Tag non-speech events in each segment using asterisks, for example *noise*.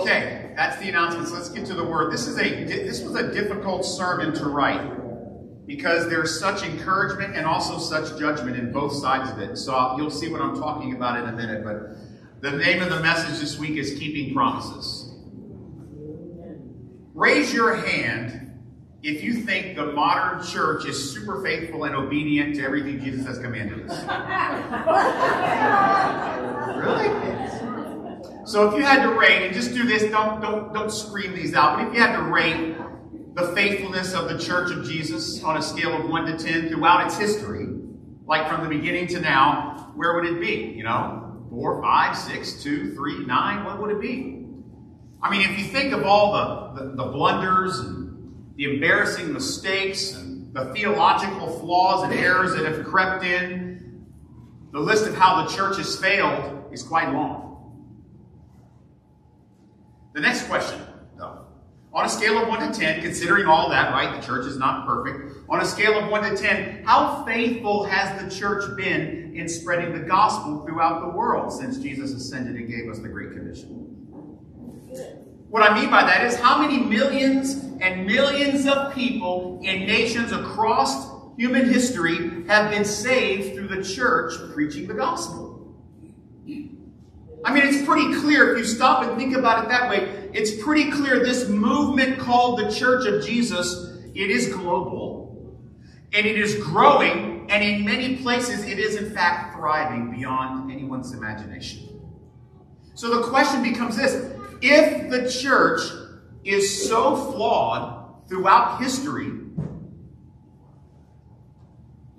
Okay, that's the announcements. Let's get to the word. This is a this was a difficult sermon to write because there's such encouragement and also such judgment in both sides of it. So you'll see what I'm talking about in a minute. But the name of the message this week is keeping promises. Raise your hand if you think the modern church is super faithful and obedient to everything Jesus has commanded us. *laughs* really? So if you had to rate, and just do this, don't don't don't scream these out, but if you had to rate the faithfulness of the church of Jesus on a scale of 1 to 10 throughout its history, like from the beginning to now, where would it be? You know, 4, 5, 6, 2, 3, 9, what would it be? I mean, if you think of all the, the, the blunders and the embarrassing mistakes and the theological flaws and errors that have crept in, the list of how the church has failed is quite long. The next question, though. On a scale of 1 to 10, considering all that, right? The church is not perfect. On a scale of 1 to 10, how faithful has the church been in spreading the gospel throughout the world since Jesus ascended and gave us the Great Commission? What I mean by that is how many millions and millions of people in nations across human history have been saved through the church preaching the gospel? I mean, it's pretty clear if you stop and think about it that way. It's pretty clear this movement called the Church of Jesus, it is global and it is growing, and in many places it is in fact thriving beyond anyone's imagination. So the question becomes this if the church is so flawed throughout history,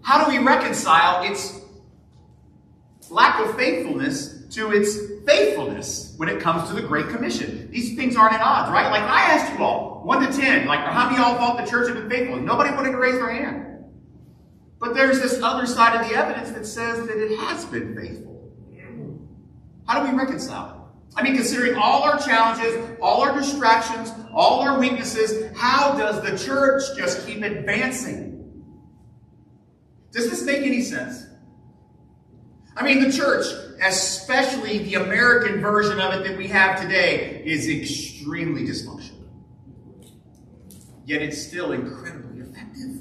how do we reconcile its lack of faithfulness to its faithfulness when it comes to the Great Commission. These things aren't at odds, right? Like I asked you all, 1 to 10, like how many of y'all thought the church had been faithful? Nobody wanted to raise their hand. But there's this other side of the evidence that says that it has been faithful. How do we reconcile it? I mean, considering all our challenges, all our distractions, all our weaknesses, how does the church just keep advancing? Does this make any sense? I mean, the church, especially the American version of it that we have today, is extremely dysfunctional. Yet it's still incredibly effective.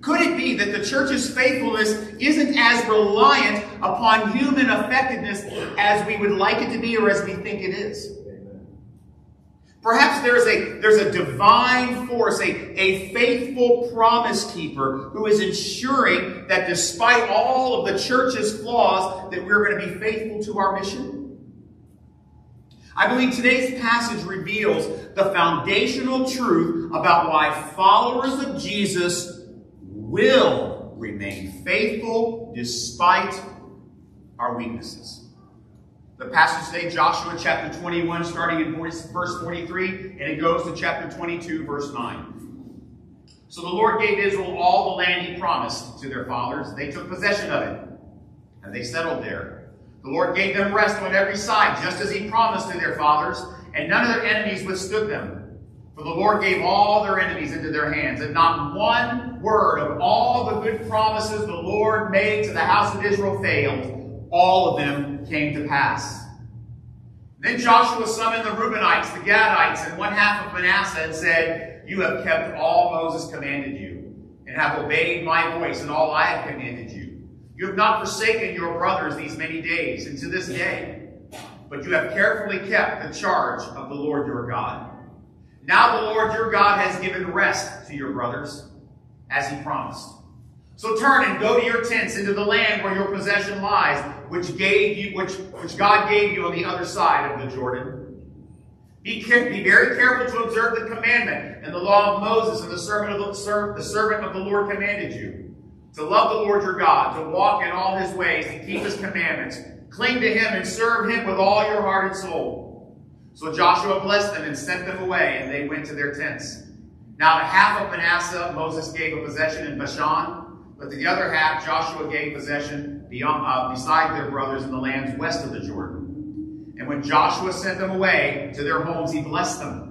Could it be that the church's faithfulness isn't as reliant upon human effectiveness as we would like it to be or as we think it is? Perhaps there's a, there's a divine force, a, a faithful promise keeper who is ensuring that despite all of the church's flaws, that we're going to be faithful to our mission. I believe today's passage reveals the foundational truth about why followers of Jesus will remain faithful despite our weaknesses. The passage today, Joshua chapter 21, starting in verse 43, and it goes to chapter 22, verse 9. So the Lord gave Israel all the land he promised to their fathers. They took possession of it, and they settled there. The Lord gave them rest on every side, just as he promised to their fathers, and none of their enemies withstood them. For the Lord gave all their enemies into their hands, and not one word of all the good promises the Lord made to the house of Israel failed all of them came to pass. Then Joshua summoned the Reubenites, the Gadites, and one half of Manasseh and said, You have kept all Moses commanded you, and have obeyed my voice and all I have commanded you. You have not forsaken your brothers these many days, and to this day, but you have carefully kept the charge of the Lord your God. Now the Lord your God has given rest to your brothers, as he promised. So turn and go to your tents into the land where your possession lies, which gave you, which, which God gave you on the other side of the Jordan. Be, be very careful to observe the commandment and the law of Moses and the servant of the, the servant of the Lord commanded you. To love the Lord your God, to walk in all his ways and keep his commandments. Cling to him and serve him with all your heart and soul. So Joshua blessed them and sent them away, and they went to their tents. Now the half of Manasseh Moses gave a possession in Bashan, but the other half Joshua gave possession beyond, uh, beside their brothers in the lands west of the Jordan. And when Joshua sent them away to their homes, he blessed them.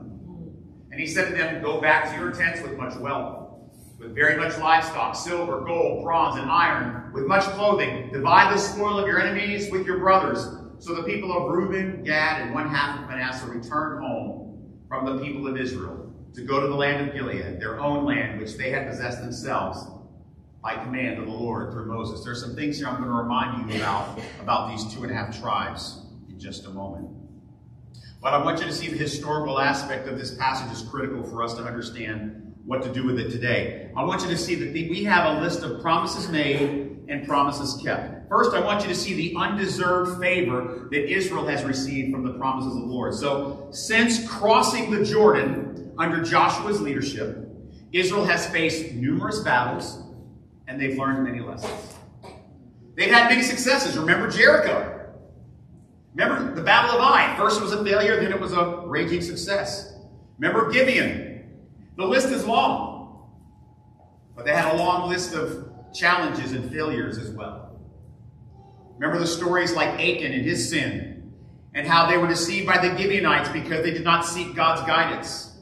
And he said to them, Go back to your tents with much wealth, with very much livestock, silver, gold, bronze, and iron, with much clothing. Divide the spoil of your enemies with your brothers. So the people of Reuben, Gad, and one half of Manasseh returned home from the people of Israel to go to the land of Gilead, their own land, which they had possessed themselves by command of the Lord through Moses. There's some things here I'm going to remind you about, about these two and a half tribes in just a moment. But I want you to see the historical aspect of this passage is critical for us to understand what to do with it today. I want you to see that we have a list of promises made and promises kept. First, I want you to see the undeserved favor that Israel has received from the promises of the Lord. So, since crossing the Jordan under Joshua's leadership, Israel has faced numerous battles and they've learned many lessons. They've had many successes. Remember Jericho. Remember the Battle of Ai. First it was a failure, then it was a raging success. Remember Gibeon. The list is long. But they had a long list of challenges and failures as well. Remember the stories like Achan and his sin, and how they were deceived by the Gibeonites because they did not seek God's guidance.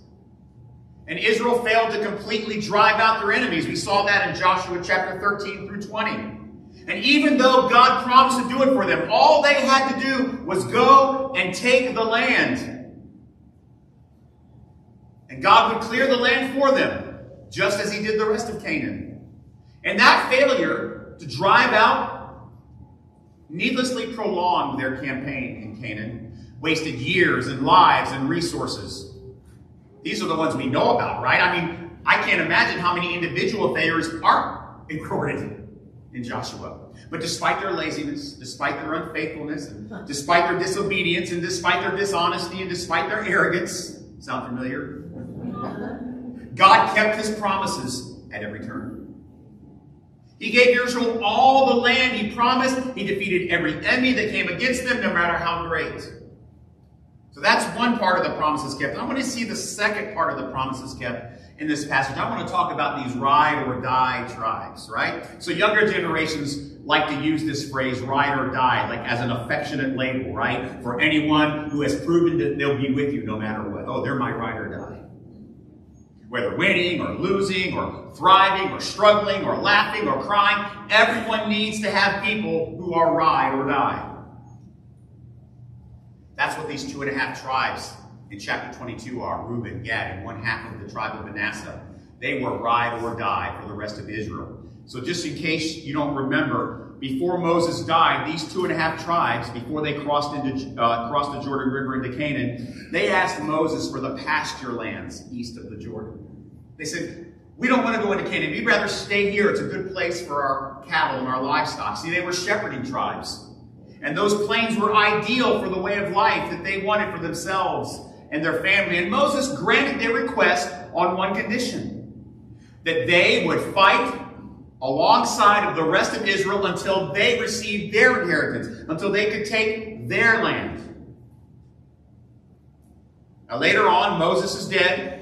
And Israel failed to completely drive out their enemies. We saw that in Joshua chapter 13 through 20. And even though God promised to do it for them, all they had to do was go and take the land. And God would clear the land for them, just as he did the rest of Canaan. And that failure to drive out needlessly prolonged their campaign in Canaan, wasted years and lives and resources. These are the ones we know about, right? I mean, I can't imagine how many individual failures aren't recorded in Joshua. But despite their laziness, despite their unfaithfulness, and despite their disobedience, and despite their dishonesty, and despite their arrogance, sound familiar? God kept his promises at every turn. He gave Israel all the land he promised. He defeated every enemy that came against them, no matter how great. That's one part of the promises kept. I want to see the second part of the promises kept in this passage. I want to talk about these ride or die tribes, right? So younger generations like to use this phrase ride or die, like as an affectionate label, right? For anyone who has proven that they'll be with you no matter what. Oh, they're my ride or die. Whether winning or losing or thriving or struggling or laughing or crying, everyone needs to have people who are ride or die. That's what these two and a half tribes in chapter 22 are Reuben, Gad, and one half of the tribe of Manasseh. They were ride or die for the rest of Israel. So, just in case you don't remember, before Moses died, these two and a half tribes, before they crossed into uh, crossed the Jordan River into Canaan, they asked Moses for the pasture lands east of the Jordan. They said, "We don't want to go into Canaan. We'd rather stay here. It's a good place for our cattle and our livestock." See, they were shepherding tribes. And those plains were ideal for the way of life that they wanted for themselves and their family. And Moses granted their request on one condition that they would fight alongside of the rest of Israel until they received their inheritance, until they could take their land. Now, later on, Moses is dead.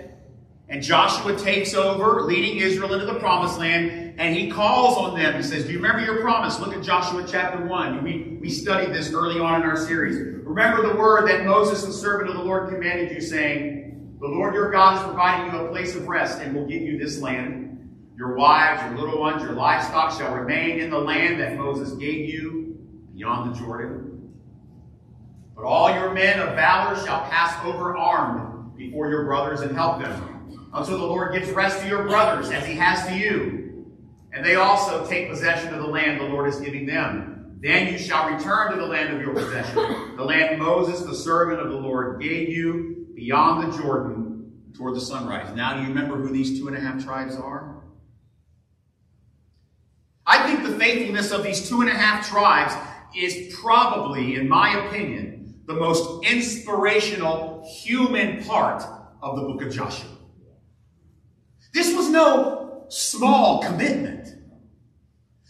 And Joshua takes over, leading Israel into the promised land, and he calls on them. He says, Do you remember your promise? Look at Joshua chapter 1. We, we studied this early on in our series. Remember the word that Moses, the servant of the Lord, commanded you, saying, The Lord your God is providing you a place of rest and will give you this land. Your wives, your little ones, your livestock shall remain in the land that Moses gave you beyond the Jordan. But all your men of valor shall pass over armed before your brothers and help them until the Lord gives rest to your brothers as he has to you. And they also take possession of the land the Lord is giving them. Then you shall return to the land of your possession, the land Moses, the servant of the Lord, gave you beyond the Jordan toward the sunrise. Now do you remember who these two and a half tribes are? I think the faithfulness of these two and a half tribes is probably, in my opinion, the most inspirational human part of the book of Joshua. This was no small commitment.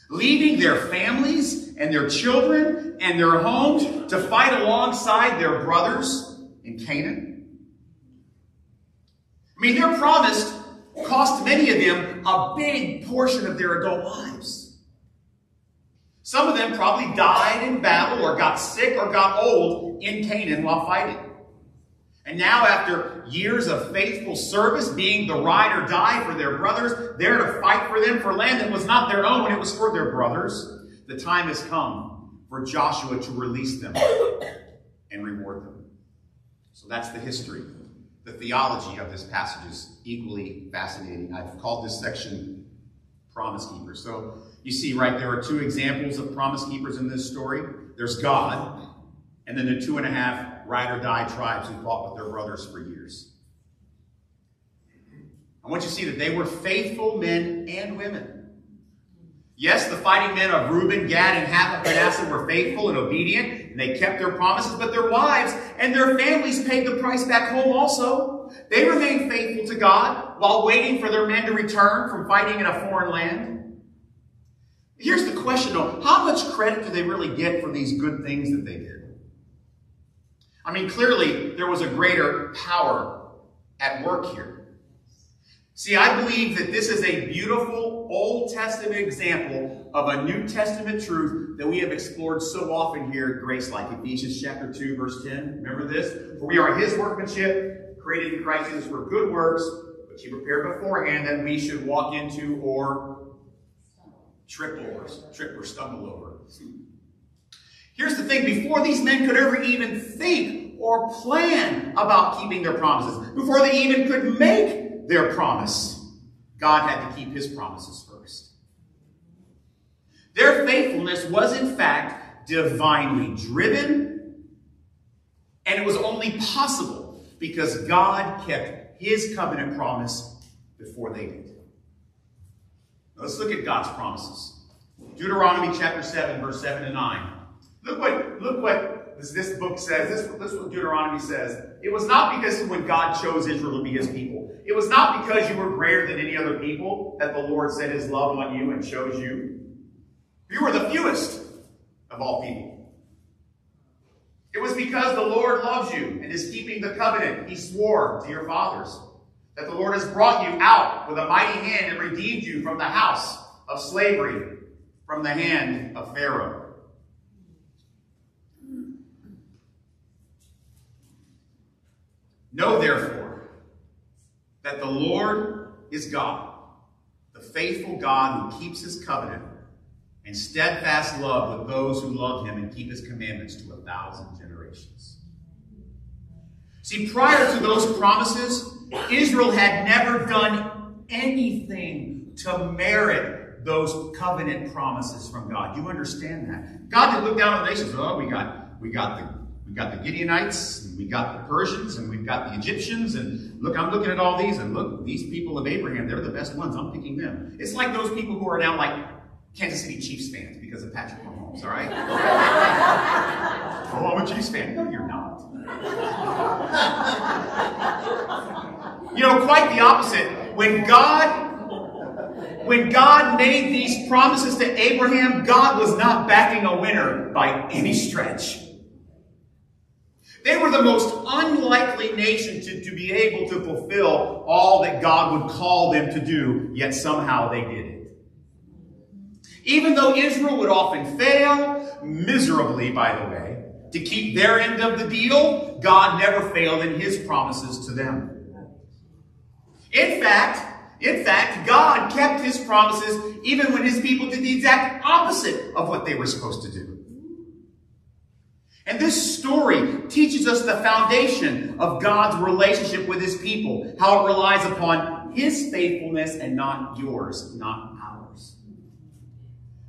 Leaving their families and their children and their homes to fight alongside their brothers in Canaan. I mean, their promise cost many of them a big portion of their adult lives. Some of them probably died in battle or got sick or got old in Canaan while fighting. And now, after years of faithful service, being the ride or die for their brothers, they're to fight for them for land that was not their own, it was for their brothers. The time has come for Joshua to release them *coughs* and reward them. So that's the history. The theology of this passage is equally fascinating. I've called this section Promise Keepers. So you see, right, there are two examples of promise keepers in this story. There's God, and then the two and a half ride or die tribes who fought with their brothers for years. I want you to see that they were faithful men and women. Yes, the fighting men of Reuben, Gad, and Manasseh were faithful and obedient, and they kept their promises, but their wives and their families paid the price back home also. They remained faithful to God while waiting for their men to return from fighting in a foreign land. Here's the question though how much credit do they really get for these good things that they did? I mean, clearly there was a greater power at work here. See, I believe that this is a beautiful Old Testament example of a New Testament truth that we have explored so often here at Grace, like Ephesians chapter 2, verse 10. Remember this? For we are his workmanship, created in Christ Jesus for good works, which he prepared beforehand that we should walk into or trip over, trip or stumble over. Here's the thing, before these men could ever even think or plan about keeping their promises, before they even could make their promise. God had to keep his promises first. Their faithfulness was, in fact, divinely driven, and it was only possible because God kept his covenant promise before they did. Now let's look at God's promises. Deuteronomy chapter 7, verse 7 to 9. Look what, look what this, this book says, this, this is what Deuteronomy says. It was not because when God chose Israel to be his people. It was not because you were greater than any other people that the Lord set his love on you and chose you. You were the fewest of all people. It was because the Lord loves you and is keeping the covenant he swore to your fathers. That the Lord has brought you out with a mighty hand and redeemed you from the house of slavery, from the hand of Pharaoh. Know therefore that the Lord is God, the faithful God who keeps his covenant and steadfast love with those who love him and keep his commandments to a thousand generations. See, prior to those promises, Israel had never done anything to merit those covenant promises from God. You understand that? God did look down on the nations. Oh, we got we got the we got the Gideonites, and we got the Persians, and we've got the Egyptians, and look, I'm looking at all these, and look, these people of Abraham, they're the best ones. I'm picking them. It's like those people who are now like Kansas City Chiefs fans because of Patrick Mahomes, all right? oh, I'm a Chiefs fan. No, you're not. you know, quite the opposite. When God when God made these promises to Abraham, God was not backing a winner by any stretch. They were the most unlikely nation to, to be able to fulfill all that God would call them to do, yet somehow they did it. Even though Israel would often fail, miserably, by the way, to keep their end of the deal, God never failed in his promises to them. In fact, in fact, God kept his promises even when his people did the exact opposite of what they were supposed to do. And this story teaches us the foundation of God's relationship with his people, how it relies upon his faithfulness and not yours, not ours.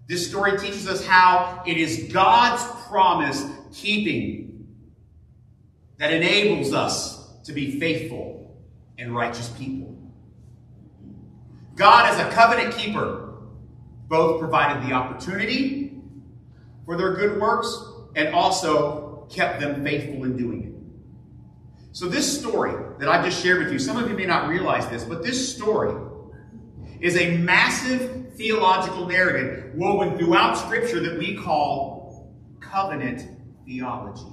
This story teaches us how it is God's promise keeping that enables us to be faithful and righteous people. God, as a covenant keeper, both provided the opportunity for their good works and also kept them faithful in doing it. So, this story that I just shared with you, some of you may not realize this, but this story is a massive theological narrative woven throughout Scripture that we call covenant theology.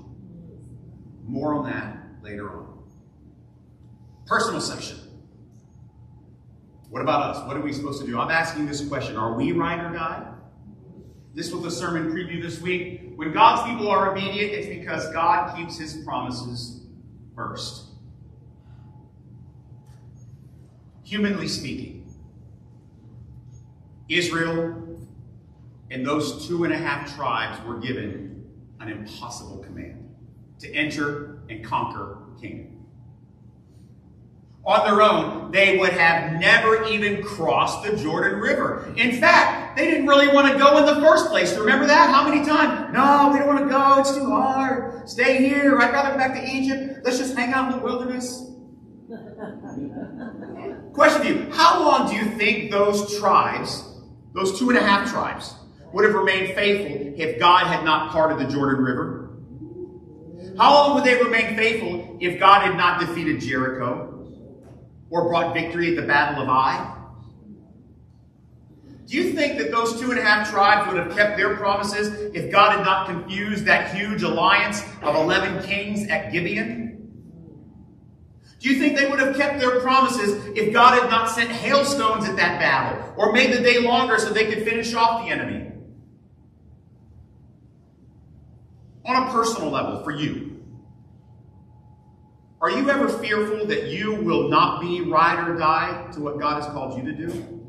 More on that later on. Personal section. What about us? What are we supposed to do? I'm asking this question Are we ride or die? This was the sermon preview this week. When God's people are obedient, it's because God keeps his promises first. Humanly speaking, Israel And those two and a half tribes were given an impossible command to enter and conquer Canaan. On their own, they would have never even crossed the Jordan River. In fact, they didn't really want to go in the first place. Remember that? How many times? No, we don't want to go. It's too hard. Stay here. I'd rather go back to Egypt. Let's just hang out in the wilderness. *laughs* Question to you How long do you think those tribes, those two and a half tribes, would have remained faithful if God had not parted the Jordan River? How long would they remain faithful if God had not defeated Jericho or brought victory at the Battle of Ai? Do you think that those two and a half tribes would have kept their promises if God had not confused that huge alliance of 11 kings at Gibeon? Do you think they would have kept their promises if God had not sent hailstones at that battle or made the day longer so they could finish off the enemy? On a personal level, for you, are you ever fearful that you will not be ride or die to what God has called you to do?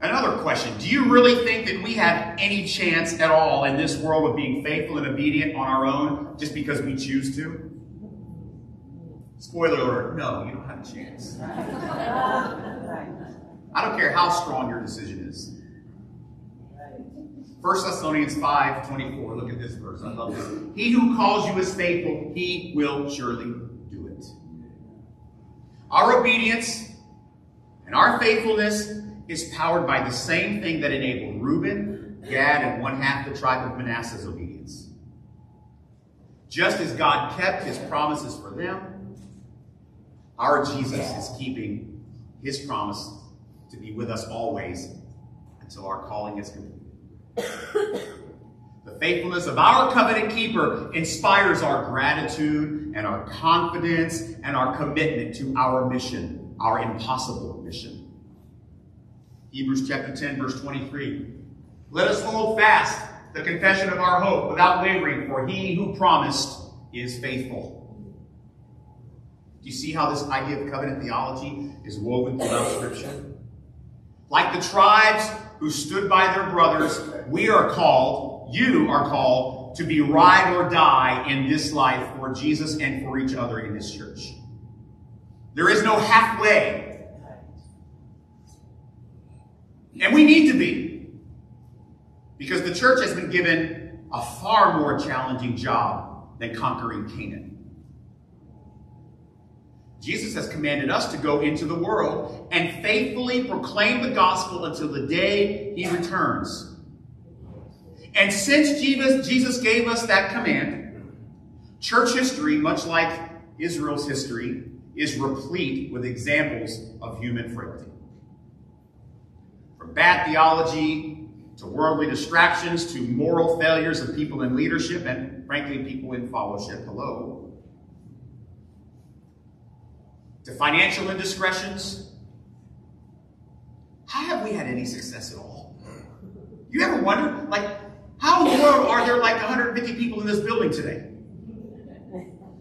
Another question Do you really think that we have any chance at all in this world of being faithful and obedient on our own just because we choose to? Spoiler alert no, you don't have a chance. *laughs* I don't care how strong your decision is. 1 Thessalonians 5 24. Look at this verse. I love this. He who calls you is faithful, he will surely do it. Our obedience and our faithfulness is powered by the same thing that enabled Reuben, Gad, and one half the tribe of Manasseh's obedience. Just as God kept his promises for them, our Jesus is keeping his promise to be with us always until our calling is complete. The faithfulness of our covenant keeper inspires our gratitude and our confidence and our commitment to our mission, our impossible mission. Hebrews chapter 10, verse 23. Let us hold fast the confession of our hope without wavering, for he who promised is faithful. Do you see how this idea of covenant theology is woven throughout Scripture? Like the tribes who stood by their brothers, we are called, you are called, to be ride or die in this life for Jesus and for each other in this church. There is no halfway And we need to be. Because the church has been given a far more challenging job than conquering Canaan. Jesus has commanded us to go into the world and faithfully proclaim the gospel until the day he returns. And since Jesus, gave us that command, church history, much like Israel's history, is replete with examples of human frailty. From bad theology to worldly distractions to moral failures of people in leadership and, frankly, people in fellowship. Hello. To financial indiscretions. How have we had any success at all? You ever wonder, like, how in the world are there like 150 people in this building today?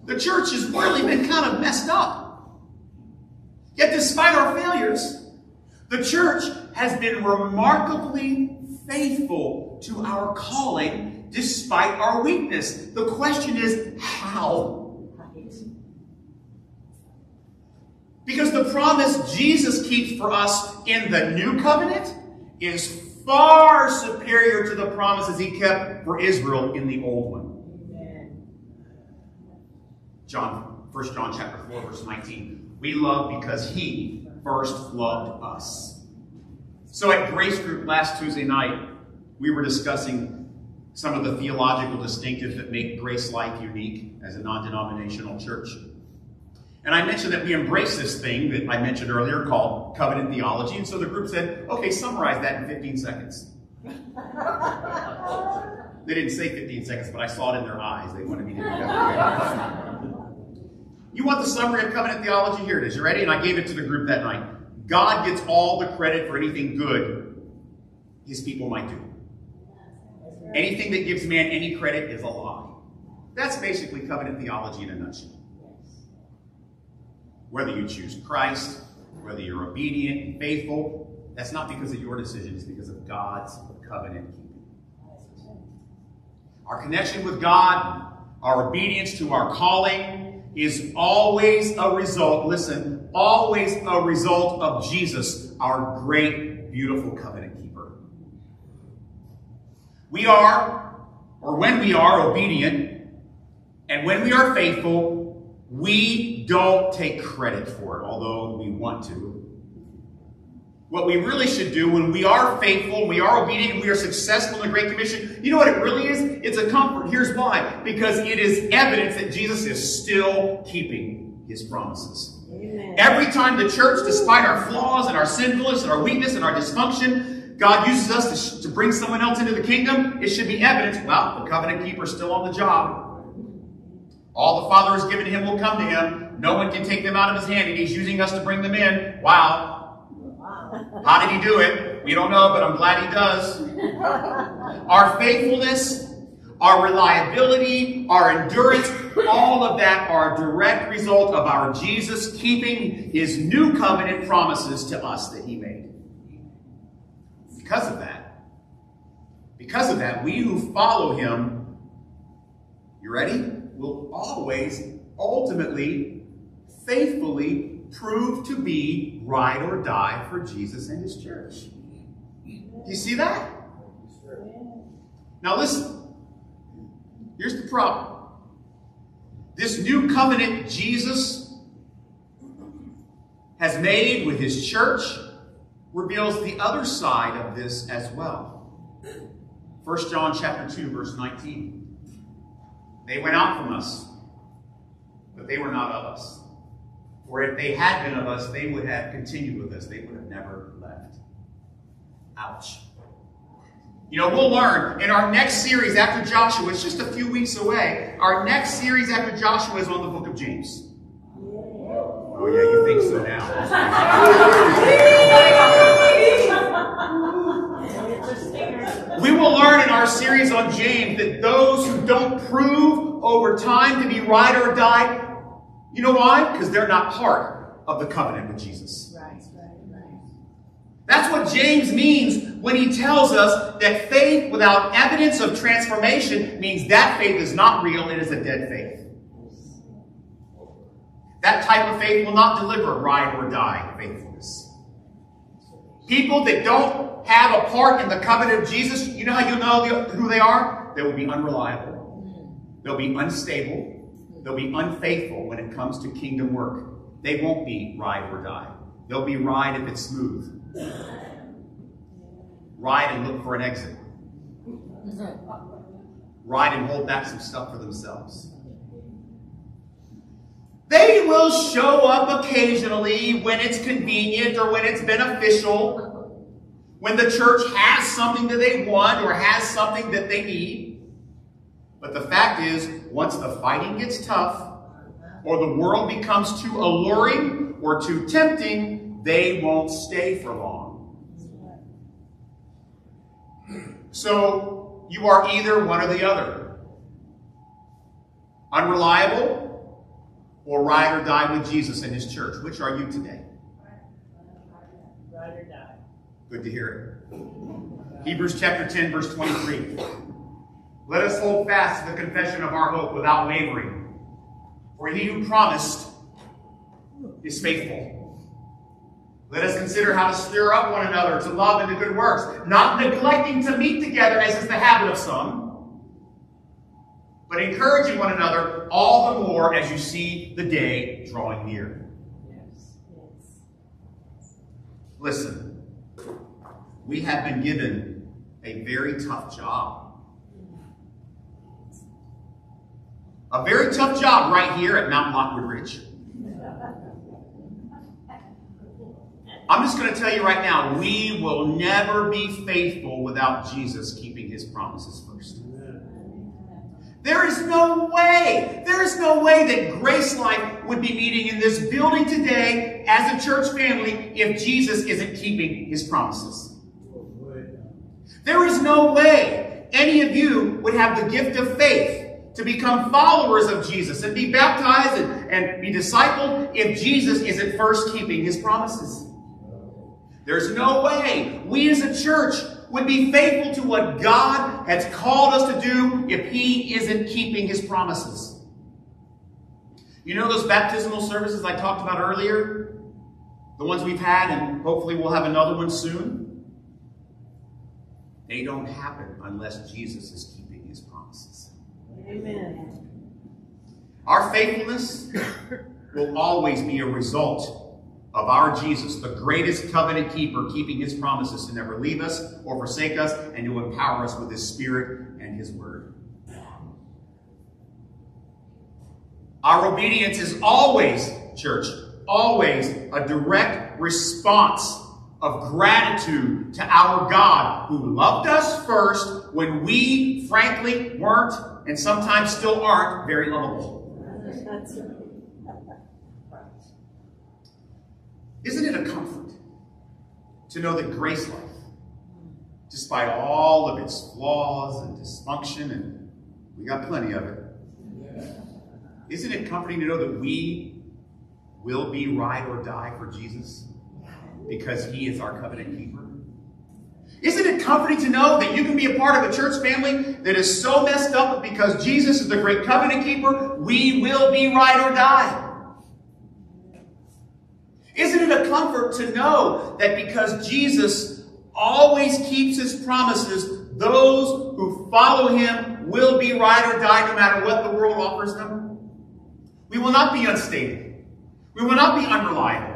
The church has really been kind of messed up. Yet, despite our failures, the church has been remarkably faithful to our calling despite our weakness. The question is, how? Because the promise Jesus keeps for us in the new covenant is far superior to the promises he kept for Israel in the old one. John, 1 John chapter 4, verse 19. We love because he first loved us. So at Grace Group last Tuesday night, we were discussing some of the theological distinctives that make Grace Life unique as a non-denominational church. And I mentioned that we embrace this thing that I mentioned earlier called covenant theology. And so the group said, okay, summarize that in 15 seconds. they didn't say 15 seconds, but I saw it in their eyes. They wanted me to do that. you want the summary of covenant theology? Here it is. You ready? And I gave it to the group that night. God gets all the credit for anything good his people might do. Anything that gives man any credit is a lie. That's basically covenant theology in a nutshell. Whether you choose Christ, whether you're obedient and faithful, That's not because of your decision, it's because of God's covenant keeping. Our connection with God, our obedience to our calling is always a result, listen, always a result of Jesus, our great, beautiful covenant keeper. We are, or when we are obedient, and when we are faithful, we don't take credit for it, although we want to. What we really should do when we are faithful, we are obedient, we are successful in the Great Commission, you know what it really is? It's a comfort. Here's why. Because it is evidence that Jesus is still keeping his promises. Amen. Every time the church, despite our flaws and our sinfulness and our weakness and our dysfunction, God uses us to, to bring someone else into the kingdom, it should be evidence. Well, the covenant keeper is still on the job. All the Father has given him will come to him. No one can take them out of his hand, and he's using us to bring them in. Wow. How did he do it? We don't know, but I'm glad he does. Our faithfulness, our reliability, our endurance, all of that are a direct result of our Jesus keeping his new covenant promises to us that he made. Because of that, because of that, we who follow him, you ready? Will always, ultimately, faithfully prove to be ride or die for Jesus and his church. Do you see that? Now listen. Here's the problem. This new covenant Jesus has made with his church reveals the other side of this as well. 1 John chapter 2 verse 19. They went out from us, but they were not of us. For if they had been of us, they would have continued with us. They would have never left. Ouch. You know, we'll learn in our next series after Joshua, it's just a few weeks away. Our next series after Joshua is on the book of James. Oh, yeah, you think so now. *laughs* we will learn in our series on James that those who don't prove over time to be ride or die you know why? Because they're not part of the covenant with Jesus. Right, right, right. That's what James means when he tells us that faith without evidence of transformation means that faith is not real, it is a dead faith. That type of faith will not deliver ride or die faithfulness. People that don't have a part in the covenant of Jesus, you know how you know who they are? They will be unreliable. They'll be unstable. They'll be unfaithful when it comes to kingdom work. They won't be ride or die. They'll be ride if it's smooth. Ride and look for an exit. Ride and hold back some stuff for themselves. They will show up occasionally when it's convenient or when it's beneficial, when the church has something that they want or has something that they need. But the fact is, once the fighting gets tough, or the world becomes too alluring or too tempting, they won't stay for long. So you are either one or the other. Unreliable or ride or die with Jesus and his church. Which are you today? Ride or die. Good to hear it. Hebrews chapter 10, verse 23. Let us hold fast to the confession of our hope without wavering. For he who promised is faithful. Let us consider how to stir up one another to love and to good works, not neglecting to meet together as is the habit of some, but encouraging one another all the more as you see the day drawing near. Yes. Yes. Listen, we have been given a very tough job A very tough job right here at Mount Lockwood Ridge. I'm just going to tell you right now, we will never be faithful without Jesus keeping his promises first. There is no way, there is no way that Grace Life would be meeting in this building today as a church family if Jesus isn't keeping his promises. There is no way any of you would have the gift of faith to become followers of Jesus and be baptized and, and be discipled if Jesus isn't first keeping his promises. There's no way we as a church would be faithful to what God has called us to do if He isn't keeping His promises. You know those baptismal services I talked about earlier? The ones we've had, and hopefully we'll have another one soon? They don't happen unless Jesus is keeping. Amen. Our faithfulness will always be a result of our Jesus, the greatest covenant keeper, keeping his promises to never leave us or forsake us and to empower us with his spirit and his word. Our obedience is always, church, always a direct response of gratitude to our God who loved us first when we, frankly, weren't and sometimes still aren't very lovable. Isn't it a comfort to know that grace life, despite all of its flaws and dysfunction, and we got plenty of it, isn't it comforting to know that we will be ride or die for Jesus because he is our covenant keeper? Isn't it comforting to know that you can be a part of a church family that is so messed up because Jesus is the great covenant keeper, we will be ride or die? Isn't it a comfort to know that because Jesus always keeps his promises, those who follow him will be ride or die no matter what the world offers them? We will not be unstable. We will not be unreliable.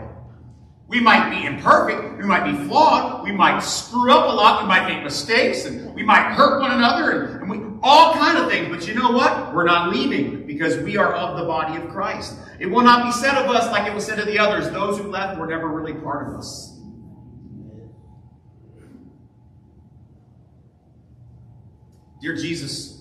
We might be imperfect. We might be flawed. We might screw up a lot. We might make mistakes and we might hurt one another and, and we, all kind of things. But you know what? We're not leaving because we are of the body of Christ. It will not be said of us like it was said of the others. Those who left were never really part of us. Dear Jesus,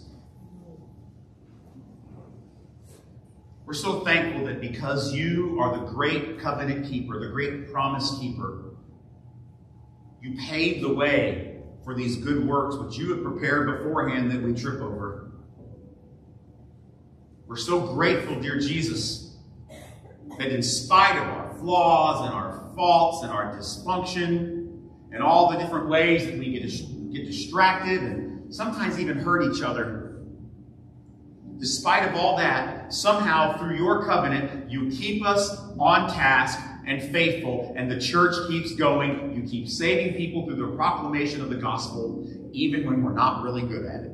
we're so thankful that because you are the great covenant keeper, the great promise keeper, you paved the way for these good works which you have prepared beforehand that we trip over. We're so grateful, dear Jesus, that in spite of our flaws and our faults and our dysfunction and all the different ways that we get, get distracted and sometimes even hurt each other, despite of all that, somehow through your covenant, you keep us on task and faithful, and the church keeps going. You keep saving people through the proclamation of the gospel, even when we're not really good at it.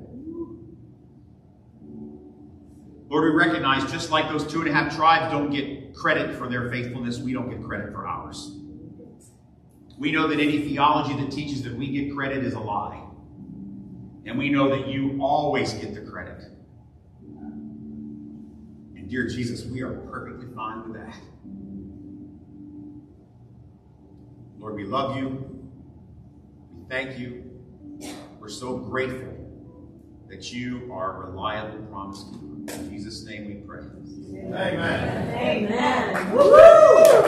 Lord, we recognize just like those two and a half tribes don't get credit for their faithfulness, we don't get credit for ours. We know that any theology that teaches that we get credit is a lie. And we know that you always get the credit. And dear Jesus, we are perfectly fine with that. Lord, we love you. We thank you. We're so grateful that you are a reliable promise keeper. In Jesus' name we pray. Amen. Amen. Woo-hoo!